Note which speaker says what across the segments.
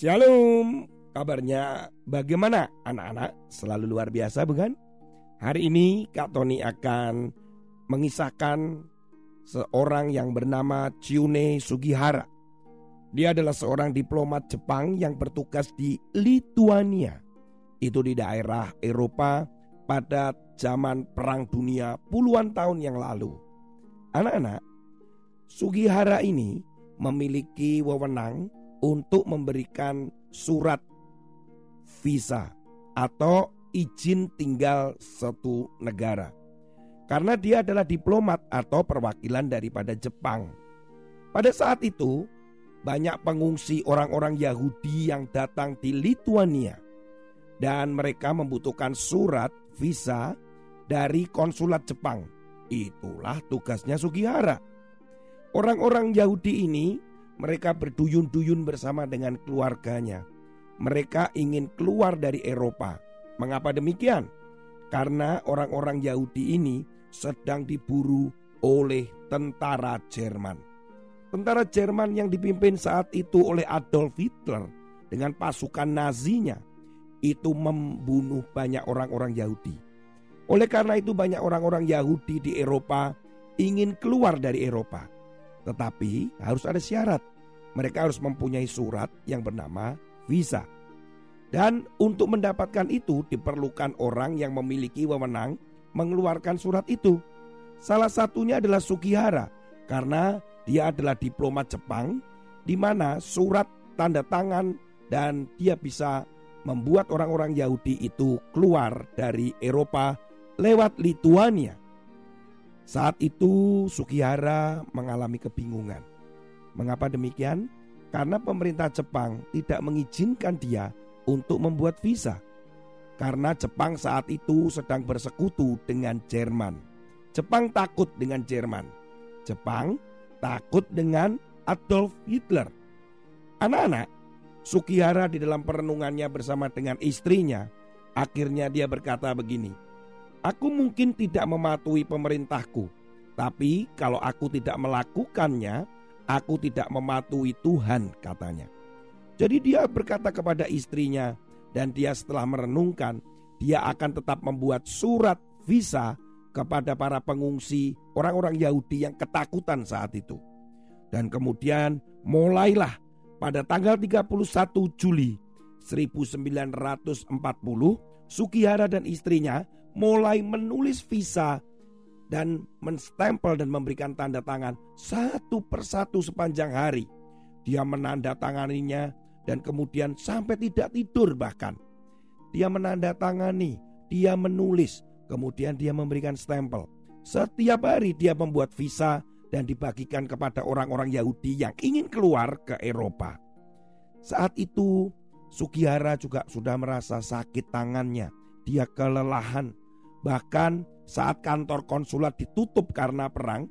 Speaker 1: Shalom, kabarnya bagaimana anak-anak? Selalu luar biasa bukan? Hari ini Kak Tony akan mengisahkan seorang yang bernama Chiune Sugihara. Dia adalah seorang diplomat Jepang yang bertugas di Lituania. Itu di daerah Eropa pada zaman Perang Dunia puluhan tahun yang lalu. Anak-anak, Sugihara ini memiliki wewenang untuk memberikan surat visa atau izin tinggal satu negara. Karena dia adalah diplomat atau perwakilan daripada Jepang. Pada saat itu, banyak pengungsi orang-orang Yahudi yang datang di Lituania dan mereka membutuhkan surat visa dari konsulat Jepang. Itulah tugasnya Sugihara. Orang-orang Yahudi ini mereka berduyun-duyun bersama dengan keluarganya. Mereka ingin keluar dari Eropa. Mengapa demikian? Karena orang-orang Yahudi ini sedang diburu oleh tentara Jerman. Tentara Jerman yang dipimpin saat itu oleh Adolf Hitler dengan pasukan Nazinya itu membunuh banyak orang-orang Yahudi. Oleh karena itu banyak orang-orang Yahudi di Eropa ingin keluar dari Eropa. Tetapi harus ada syarat. Mereka harus mempunyai surat yang bernama visa. Dan untuk mendapatkan itu diperlukan orang yang memiliki wewenang mengeluarkan surat itu. Salah satunya adalah Sugihara karena dia adalah diplomat Jepang di mana surat tanda tangan dan dia bisa membuat orang-orang Yahudi itu keluar dari Eropa lewat Lituania. Saat itu Sugihara mengalami kebingungan. Mengapa demikian? Karena pemerintah Jepang tidak mengizinkan dia untuk membuat visa. Karena Jepang saat itu sedang bersekutu dengan Jerman. Jepang takut dengan Jerman. Jepang takut dengan Adolf Hitler. Anak-anak, Sukihara di dalam perenungannya bersama dengan istrinya, akhirnya dia berkata begini, Aku mungkin tidak mematuhi pemerintahku, tapi kalau aku tidak melakukannya, aku tidak mematuhi Tuhan katanya. Jadi dia berkata kepada istrinya dan dia setelah merenungkan, dia akan tetap membuat surat visa kepada para pengungsi orang-orang Yahudi yang ketakutan saat itu. Dan kemudian mulailah pada tanggal 31 Juli 1940 Sukihara dan istrinya mulai menulis visa dan menstempel dan memberikan tanda tangan satu persatu sepanjang hari. Dia menandatanganinya dan kemudian sampai tidak tidur bahkan. Dia menandatangani, dia menulis, kemudian dia memberikan stempel. Setiap hari dia membuat visa dan dibagikan kepada orang-orang Yahudi yang ingin keluar ke Eropa. Saat itu Sugihara juga sudah merasa sakit tangannya. Dia kelelahan Bahkan saat kantor konsulat ditutup karena perang,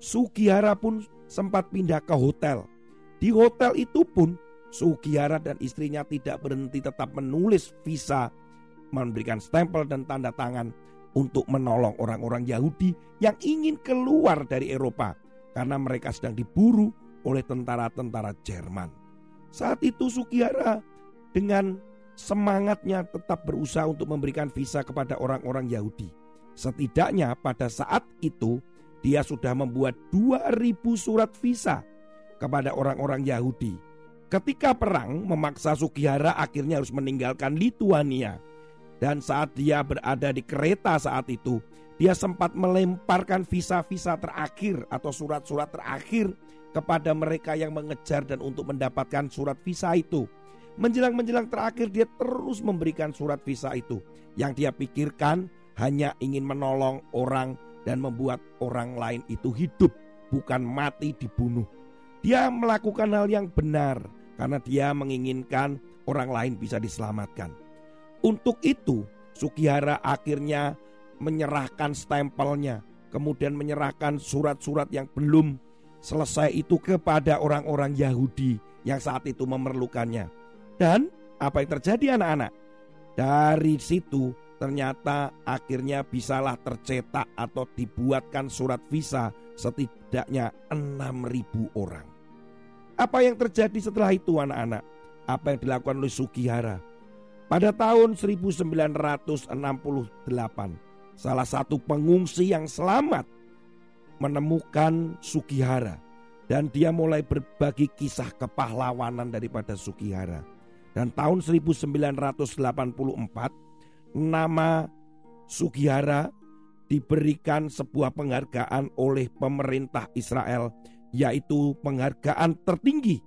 Speaker 1: Sugihara pun sempat pindah ke hotel. Di hotel itu pun Sugihara dan istrinya tidak berhenti tetap menulis visa, memberikan stempel dan tanda tangan untuk menolong orang-orang Yahudi yang ingin keluar dari Eropa karena mereka sedang diburu oleh tentara-tentara Jerman. Saat itu Sugihara dengan semangatnya tetap berusaha untuk memberikan visa kepada orang-orang Yahudi. Setidaknya pada saat itu dia sudah membuat 2000 surat visa kepada orang-orang Yahudi. Ketika perang memaksa Sugihara akhirnya harus meninggalkan Lituania. Dan saat dia berada di kereta saat itu, dia sempat melemparkan visa-visa terakhir atau surat-surat terakhir kepada mereka yang mengejar dan untuk mendapatkan surat visa itu. Menjelang-menjelang terakhir dia terus memberikan surat visa itu. Yang dia pikirkan hanya ingin menolong orang dan membuat orang lain itu hidup. Bukan mati dibunuh. Dia melakukan hal yang benar karena dia menginginkan orang lain bisa diselamatkan. Untuk itu, Sugihara akhirnya menyerahkan stempelnya, kemudian menyerahkan surat-surat yang belum selesai itu kepada orang-orang Yahudi yang saat itu memerlukannya. Dan apa yang terjadi anak-anak? Dari situ ternyata akhirnya bisalah tercetak atau dibuatkan surat visa setidaknya 6000 orang. Apa yang terjadi setelah itu anak-anak? Apa yang dilakukan oleh Sugihara? Pada tahun 1968, salah satu pengungsi yang selamat menemukan Sugihara dan dia mulai berbagi kisah kepahlawanan daripada Sugihara. Dan tahun 1984 nama Sugihara diberikan sebuah penghargaan oleh pemerintah Israel yaitu penghargaan tertinggi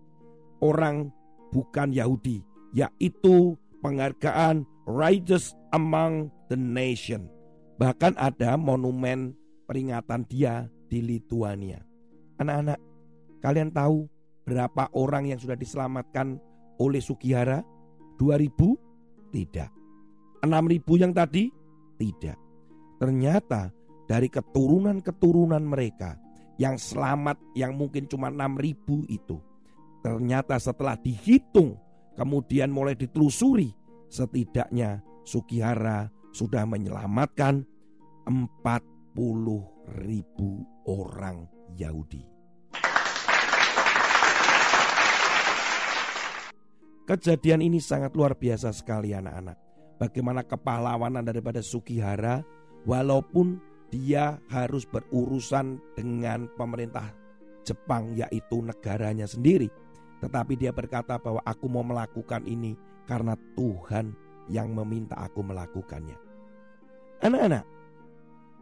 Speaker 1: orang bukan Yahudi yaitu penghargaan Righteous Among the Nation. Bahkan ada monumen peringatan dia di Lituania. Anak-anak, kalian tahu berapa orang yang sudah diselamatkan oleh Sugihara? 2000? Tidak. 6000 yang tadi? Tidak. Ternyata dari keturunan-keturunan mereka yang selamat yang mungkin cuma 6000 itu. Ternyata setelah dihitung kemudian mulai ditelusuri setidaknya Sugihara sudah menyelamatkan 40 ribu orang Yahudi. Kejadian ini sangat luar biasa sekali anak-anak. Bagaimana kepahlawanan daripada Sugihara walaupun dia harus berurusan dengan pemerintah Jepang yaitu negaranya sendiri. Tetapi dia berkata bahwa aku mau melakukan ini karena Tuhan yang meminta aku melakukannya. Anak-anak,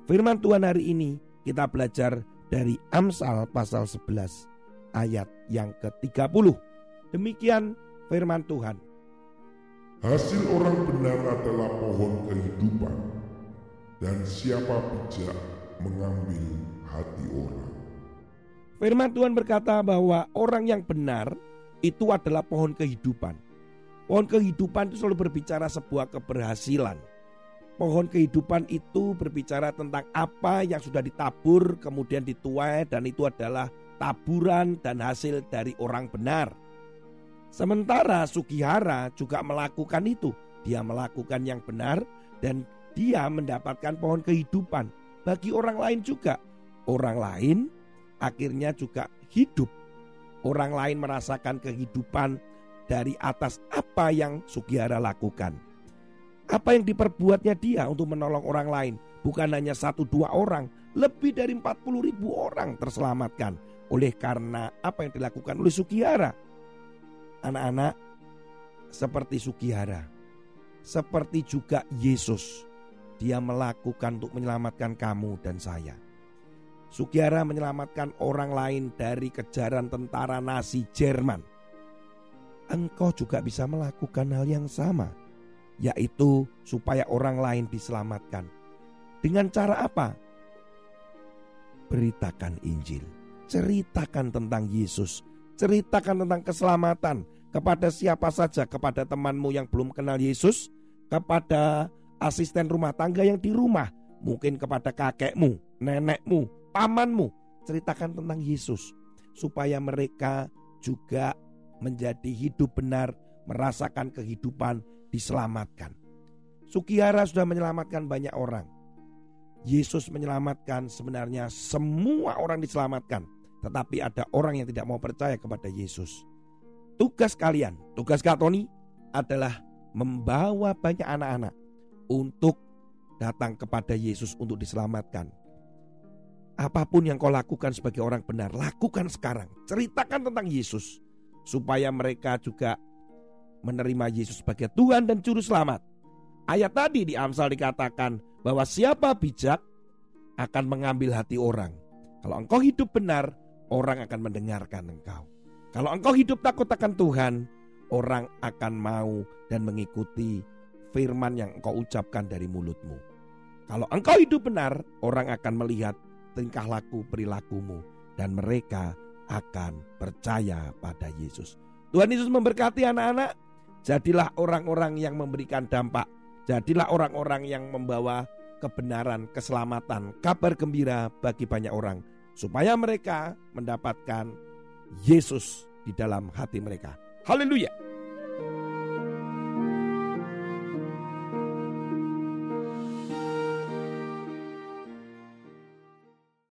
Speaker 1: firman Tuhan hari ini kita belajar dari Amsal pasal 11 ayat yang ke-30. Demikian firman Tuhan.
Speaker 2: Hasil orang benar adalah pohon kehidupan, dan siapa bijak mengambil hati orang.
Speaker 1: Firman Tuhan berkata bahwa orang yang benar itu adalah pohon kehidupan. Pohon kehidupan itu selalu berbicara sebuah keberhasilan. Pohon kehidupan itu berbicara tentang apa yang sudah ditabur kemudian dituai dan itu adalah taburan dan hasil dari orang benar. Sementara Sugihara juga melakukan itu. Dia melakukan yang benar dan dia mendapatkan pohon kehidupan bagi orang lain juga. Orang lain akhirnya juga hidup. Orang lain merasakan kehidupan dari atas apa yang Sugihara lakukan. Apa yang diperbuatnya dia untuk menolong orang lain. Bukan hanya satu dua orang. Lebih dari 40 ribu orang terselamatkan. Oleh karena apa yang dilakukan oleh Sugihara anak-anak seperti Sugihara, seperti juga Yesus. Dia melakukan untuk menyelamatkan kamu dan saya. Sugihara menyelamatkan orang lain dari kejaran tentara Nazi Jerman. Engkau juga bisa melakukan hal yang sama, yaitu supaya orang lain diselamatkan. Dengan cara apa? Beritakan Injil, ceritakan tentang Yesus, Ceritakan tentang keselamatan kepada siapa saja, kepada temanmu yang belum kenal Yesus, kepada asisten rumah tangga yang di rumah, mungkin kepada kakekmu, nenekmu, pamanmu. Ceritakan tentang Yesus supaya mereka juga menjadi hidup benar, merasakan kehidupan, diselamatkan. Sukihara sudah menyelamatkan banyak orang. Yesus menyelamatkan sebenarnya semua orang diselamatkan tetapi ada orang yang tidak mau percaya kepada Yesus. Tugas kalian, tugas Kak Tony adalah membawa banyak anak-anak untuk datang kepada Yesus untuk diselamatkan. Apa pun yang kau lakukan sebagai orang benar, lakukan sekarang. Ceritakan tentang Yesus supaya mereka juga menerima Yesus sebagai Tuhan dan juru selamat. Ayat tadi di Amsal dikatakan bahwa siapa bijak akan mengambil hati orang. Kalau engkau hidup benar, orang akan mendengarkan engkau. Kalau engkau hidup takut akan Tuhan, orang akan mau dan mengikuti firman yang engkau ucapkan dari mulutmu. Kalau engkau hidup benar, orang akan melihat tingkah laku perilakumu dan mereka akan percaya pada Yesus. Tuhan Yesus memberkati anak-anak. Jadilah orang-orang yang memberikan dampak. Jadilah orang-orang yang membawa kebenaran, keselamatan, kabar gembira bagi banyak orang. Supaya mereka mendapatkan Yesus di dalam hati mereka. Haleluya!